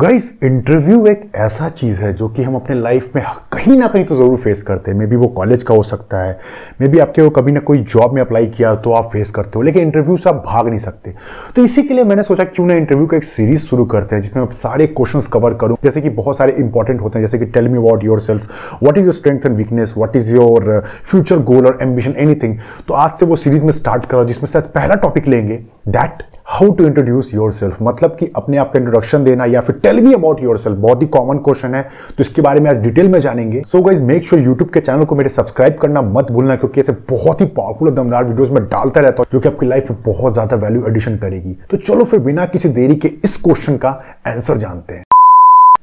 Guys interview एक ऐसा चीज़ है जो कि हम अपने लाइफ में कहीं ना कहीं तो ज़रूर फेस करते हैं। मे बी वो कॉलेज का हो सकता है। मे बी आपके वो कभी ना कोई जॉब में अप्लाई किया तो आप फेस करते हो, लेकिन इंटरव्यू से आप भाग नहीं सकते। तो इसी के लिए मैंने सोचा क्यों ना इंटरव्यू का एक सीरीज़ शुरू करते हैं, जिसमें मैं सारे क्वेश्चन कवर करूँ। जैसे कि बहुत सारे इंपॉर्टेंट होते हैं, जैसे कि tell me about yourself what is your strength and weakness what is your future goal और एम्बिशन एनीथिंग तो आज से वो सीरीज़ में स्टार्ट करो, जिसमें से पहला टॉपिक लेंगे। That how to introduce yourself मतलब कि अपने आप का इंट्रोडक्शन देना या फिर tell me about yourself बहुत ही कॉमन क्वेश्चन है तो इसके बारे में आज डिटेल में जानेंगे। So guys make sure YouTube के चैनल को मेरे सब्सक्राइब करना मत भूलना, क्योंकि ऐसे बहुत ही पावरफुल और दमदार वीडियोज़ में डालता रहता हूँ, जो कि आपकी लाइफ में बहुत ज़्यादा वैल्यू एडिशन करेगी। तो चलो फिर बिना किसी देरी के इस क्वेश्चन का आंसर जानते हैं।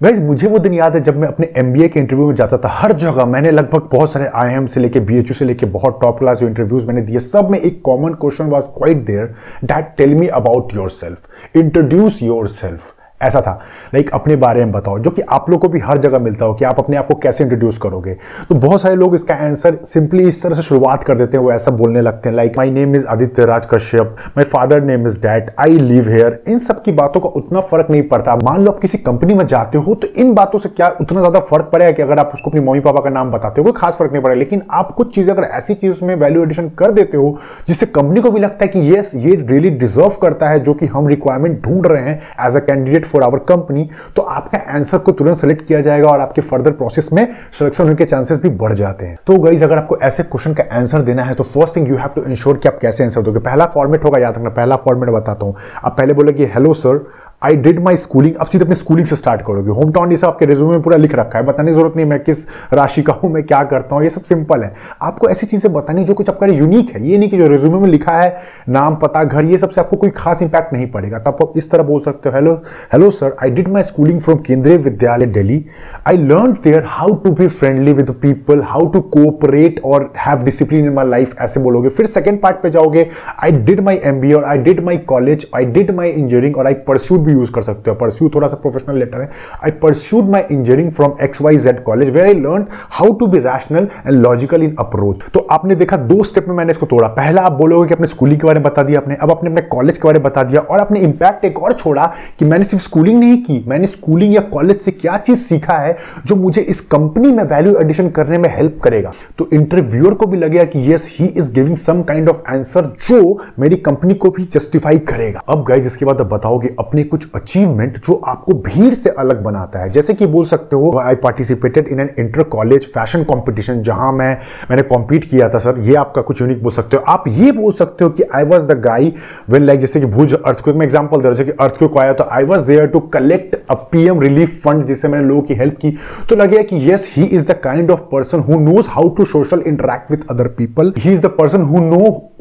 गाइज़ मुझे वो दिन याद है जब मैं अपने एमबीए के इंटरव्यू में जाता था। हर जगह मैंने लगभग बहुत सारे आई से लेके बीएचयू से लेके बहुत टॉप क्लास जो इंटरव्यूज़ मैंने दिए। सब में एक common question was quite there that tell me about yourself introduce yourself ऐसा था। लाइक अपने बारे में बताओ, जो कि आप लोग को भी हर जगह मिलता हो कि आप अपने आप को कैसे इंट्रोड्यूस करोगे। तो बहुत सारे लोग इसका आंसर सिंपली इस तरह से शुरुआत कर देते हैं, वो ऐसा बोलने लगते हैं like my name is Aditya Raj Kashyap my father name is dad I live here in सब की बातों का उतना फ़र्क नहीं पड़ता। मान लो आप किसी कंपनी में जाते हो तो इन बातों से क्या उतना ज़्यादा फ़र्क पड़ेगा कि अगर आप उसको अपनी मम्मी पापा का नाम बताते हो, कोई खास फ़र्क नहीं पड़ेगा। लेकिन आप कुछ चीज़ें अगर ऐसी चीज़ में वैल्यू एडिशन कर देते हो, जिससे कंपनी को भी लगता है कि येस ये रियली डिजर्व करता है, जो कि हम रिक्वायरमेंट ढूंढ रहे हैं as a candidate for our company तो आपका आंसर को तुरंत सेलेक्ट किया जाएगा और आपके फर्दर प्रोसेस में सिलेक्शन होने के चांसेस भी बढ़ जाते हैं। तो गाइज़ अगर आपको ऐसे क्वेश्चन का आंसर देना है तो first thing you have to ensure कि आप कैसे आंसर दोगे। पहला फॉर्मेट होगा, याद रखना, पहला फॉर्मेट बताता हूँ। आप पहले बोले कि hello sir I did my schooling अब सीधे अपने स्कूलिंग से स्टार्ट करोगे। होम टाउन ये सब आपके रिज्यूमे में पूरा लिख रखा है। बताने की ज़रूरत नहीं, मैं किस राशि का हूँ, मैं क्या करता हूँ, ये सब सिंपल है। आपको ऐसी चीज़ें बतानी जो कुछ आपका यूनिक है। ये नहीं कि जो रिज्यूमे में लिखा है, नाम, पता, घर, ये सबसे आपको कोई खास इंपैक्ट नहीं पड़ेगा। तब आप इस तरह बोल सकते हो hello hello sir I did my schooling from Kendriya Vidyalaya Delhi I learn there how to be friendly with people how to cooperate और have discipline in my life ऐसे बोलोगे। फिर सेकेंड पार्ट पे जाओगे I did my M B और I did my college I did my engineering और I pursued भी use कर सकते हो। परस्यू थोड़ा सा प्रोफेशनल लेटर है। I pursued my engineering from X Y Z college where I learn how to be rational and logical in approach तो आपने देखा दो स्टेप में मैंने इसको तोड़ा। पहला आप बोलोगे कि अपने स्कूलिंग के बारे में बता दिया आपने। अब अपने अपने कॉलेज के बारे में बता दिया और अपने इंपैक्ट एक और छोड़ा कि मैंने सिर्फ़ स्कूलिंग नहीं की। मैंने स्कूलिंग या कॉलेज से क्या चीज़ सीखा है जो मुझे इस कंपनी में वैल्यू एडिशन करने में हेल्प करेगा। तो इंटरव्यूअर को भी लगेगा कि yes he is giving some kind of answer जो मेरी कंपनी को भी जस्टिफाई करेगा। अब गाइज़ इसके बाद आप बताओगे अपने कुछ अचीवमेंट जो आपको भीड़ से अलग बनाता है। जैसे कि बोल सकते हो I participated in an inter college fashion competition जहाँ मैं, मैंने कॉम्पीट किया था सर ये आपका कुछ यूनिक बोल सकते हो। आप ये बोल सकते हो कि I was the guy when like जैसे कि भूज अर्थक्वेक में एग्ज़ाम्पल दे रहा कि अर्थक्वेक आया तो I was there to collect a PM relief fund जिससे मैंने लोगों की हेल्प की। तो लगे कि yes he is the kind of person who knows how to social interact with other people he is the person who know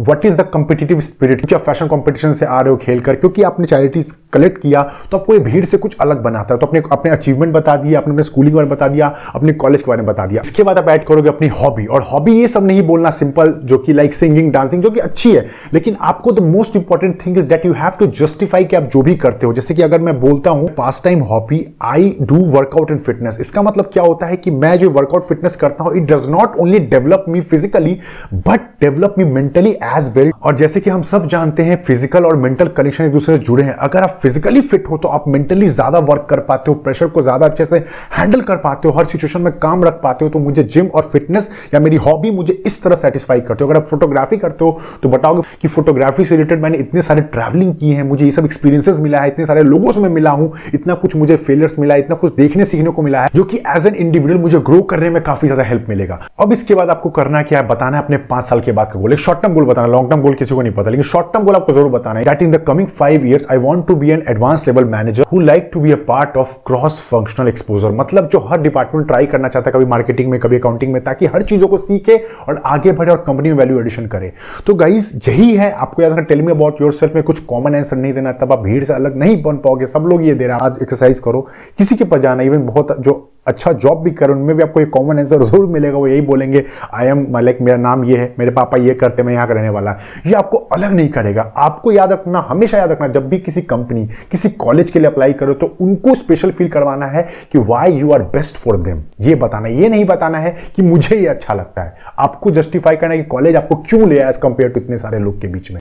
what is the competitive spirit fashion competition से आ रहे हो खेल कर? क्योंकि आपने चैरिटीज कलेक्ट किया तो आपको ये भीड़ से कुछ अलग बनाता है। तो अपने अपने अचीवमेंट बता दिया, अपने अपने स्कूलिंग के बारे में बता दिया, अपने कॉलेज के बारे में बता दिया। इसके बाद आप ऐड करोगे अपनी हॉबी और हॉबी ये सब नहीं बोलना सिंपल जो कि लाइक सिंगिंग डांसिंग जो कि अच्छी है। लेकिन आपको the most important thing is that you have to justify कि आप जो भी करते हो। जैसे कि अगर मैं बोलता हूँ pass time hobby I do workout in fitness इसका मतलब क्या होता है कि मैं जो वर्कआउट फिटनेस करता हूँ it does not only develop me physically but develop me mentally as well और जैसे कि हम सब जानते हैं फ़िज़िकल और मेंटल कनेक्शन एक दूसरे से जुड़े हैं। अगर आप फिजिकली फिट हो तो आप मेंटली ज़्यादा वर्क कर पाते हो प्रेशर को ज़्यादा अच्छे से हैंडल कर पाते हो, हर सिचुएशन में काम रख पाते हो तो मुझे जिम और फिटनेस या मेरी हॉबी मुझे इस तरह सेटिस्फाई करते हो। अगर आप फोटोग्राफी करते हो तो बताओगे कि फोटोग्राफी से रिलेटेड मैंने इतने सारे ट्रैवलिंग की है, मुझे ये सब एक्सपीरियंसेस मिला है, इतने सारे लोगों से मैं मिला हूँ, इतना कुछ मुझे फेलियर्स मिला है, इतना कुछ देखने सीखने को मिला है, जो कि एज एन इंडिविजुअल मुझे ग्रो करने में काफ़ी ज़्यादा हेल्प मिलेगा। अब इसके बाद आपको करना क्या है, बताना है अपने पाँच साल के बाद का गोल एक शॉर्ट टर्म गोल बताना लॉन्ग टर्म गोल किसी को नहीं पता, लेकिन शॉर्ट टर्म गोल आपको ज़रूर बताना है। That in the coming five years I want to be an advance level manager who like to be a part of cross functional exposure मतलब जो हर डिपार्टमेंट ट्राई करना चाहता है कभी मार्केटिंग में, कभी अकाउंटिंग में, ताकि हर चीज़ों को सीखे और आगे बढ़े और कंपनी में वैल्यू एडिशन करे। तो गाइज़ यही है। आपको याद रखना टेल मी अबाउट योर में कुछ कॉमन आंसर नहीं देना, तब आप भीड़ से अलग नहीं बन पाओगे। सब लोग ये दे रहे हैं। आज एक्सरसाइज करो। किसी के पास जाना इवन बहुत जो अच्छा जॉब भी करें, उनमें भी आपको एक कॉमन आंसर ज़रूर मिलेगा, वो यही बोलेंगे आई एम लाइक मेरा नाम ये है, मेरे पापा ये करते, मैं यहाँ रहने वाला ये आपको अलग नहीं करेगा। आपको याद रखना, हमेशा याद रखना, जब भी किसी कंपनी किसी कॉलेज के लिए अप्लाई करो तो उनको स्पेशल फील करवाना है कि why you are best for them ये बताना, ये नहीं बताना है कि मुझे ये अच्छा लगता है। आपको जस्टिफाई करना है कि कॉलेज आपको क्यों ले एज कंपेयर टू इतने सारे लोग के बीच में।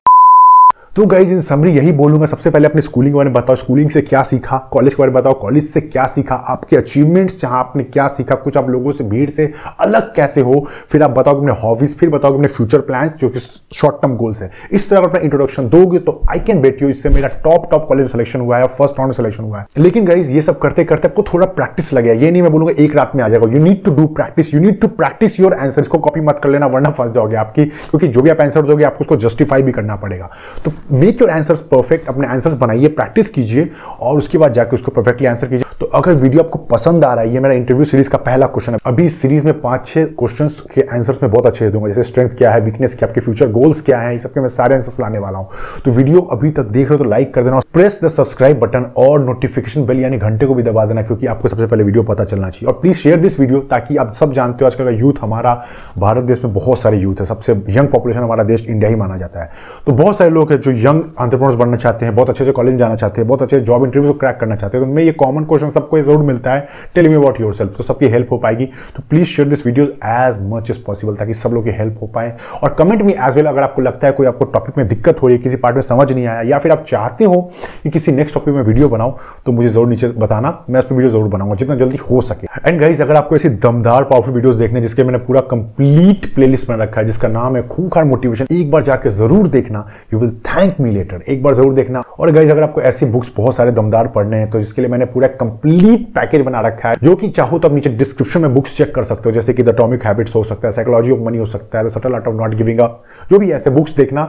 तो गाइज़ इन समरी यही बोलूँगा, सबसे पहले अपने स्कूलिंग के बारे में बताओ स्कूलिंग से क्या सीखा कॉलेज के बारे में बताओ कॉलेज से क्या सीखा, आपके अचीवमेंट्स जहाँ आपने क्या सीखा, कुछ आप लोगों से भीड़ से अलग कैसे हो, फिर आप बताओ अपने हॉबीज फिर बताओ अपने फ्यूचर प्लान्स जो कि शॉर्ट टर्म गोल्स है। इस तरह अपना इंट्रोडक्शन दोगे तो आई कैन बेट यू इससे मेरा टॉप टॉप कॉलेज सिलेक्शन हुआ है फ़र्स्ट राउंड सिलेक्शन हुआ है। लेकिन गाइज़ ये सब करते करते आपको थोड़ा प्रैक्टिस लगे ये नहीं मैं बोलूँगा एक रात में आ जाएगा। You need to do practice you need to practice your answer इसको कॉपी मत कर लेना, वरना फंस जाओगे आपकी, क्योंकि जो भी आप आंसर दोगे, आपको उसको जस्टिफाई भी करना पड़ेगा। तो मेक योर आंसर्स परफेक्ट अपने आंसर्स बनाइए प्रैक्टिस कीजिए और उसके बाद जाकर उसको परफेक्टली आंसर कीजिए। तो अगर वीडियो आपको पसंद आ रहा है, ये मेरा इंटरव्यू सीरीज़ का पहला क्वेश्चन है। अभी सीरीज़ में पाँच छह क्वेश्चन के आंसर्स में बहुत अच्छे दूँगा। जैसे स्ट्रेंथ क्या है वीकनेस क्या आपके फ्यूचर गोल्स क्या है सबके मैं सारे आंसर्स लाने वाला हूँ। तो वीडियो अभी तक देख रहे हो तो लाइक कर देना प्रेस द सब्सक्राइब बटन और नोटिफिकेशन बेल यानी घंटे को भी दबा देना क्योंकि आपको सबसे पहले वीडियो पता चलना चाहिए। और प्लीज़ शेयर दिस वीडियो ताकि आप सब जानते हो आजकल का यूथ हमारा, भारत देश में बहुत सारे यूथ है। सबसे यंग पॉपुलेशन हमारा देश इंडिया ही माना जाता है। तो बहुत सारे लोग हैं जो यंग एंटरप्रेन्योर्स बनना चाहते हैं, बहुत अच्छे से कॉलेज जाना चाहते हैं, बहुत अच्छे जॉब इंटरव्यू को क्रैक करना चाहते हैं तो उनमें ये कॉमन क्वेश्चन सबको ज़रूर मिलता है। Tell me about yourself तो सबकी हेल्प हो पाएगी। तो please share this video as much as possible ताकि सब लोग की हेल्प हो पाए। और कमेंट में एज वेल अगर आपको लगता है कोई आपको टॉपिक में दिक्कत हो रही है, किसी पार्ट में समझ नहीं आया, या फिर आप चाहते हो कि किसी नेक्स्ट टॉपिक में वीडियो बनाओ तो मुझे ज़रूर नीचे बताना, मैं उस पर वीडियो ज़रूर बनाऊँगा, जितना जल्दी हो सके। एंड गाइज़ अगर आपको ऐसी दमदार पावरफुल वीडियोस देखने जिसके मैंने पूरा कंप्लीट प्लेलिस्ट बना रखा है, जिसका नाम है खूंखार मोटिवेशन एक बार जाकर ज़रूर देखना। You will thank me later एक बार ज़रूर देखना। और गाइज़ अगर आपको ऐसी बुक्स बहुत सारे दमदार पढ़ने हैं तो जिसके लिए मैंने पूरा कंप्लीट पैकेज बना रखा है, जो कि चाहो तो आप नीचे डिस्क्रिप्शन में बुक्स चेक कर सकते हो, जैसे कि द अटोमिक हैबिट्स हो सकता है साइकोलॉजी ऑफ़ मनी हो सकता है the subtle art of not giving up जो भी ऐसे बुक्स देखना।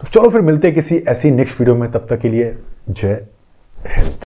तो चलो फिर मिलते हैं किसी ऐसी नेक्स्ट वीडियो में, तब तक के लिए जय हिंद।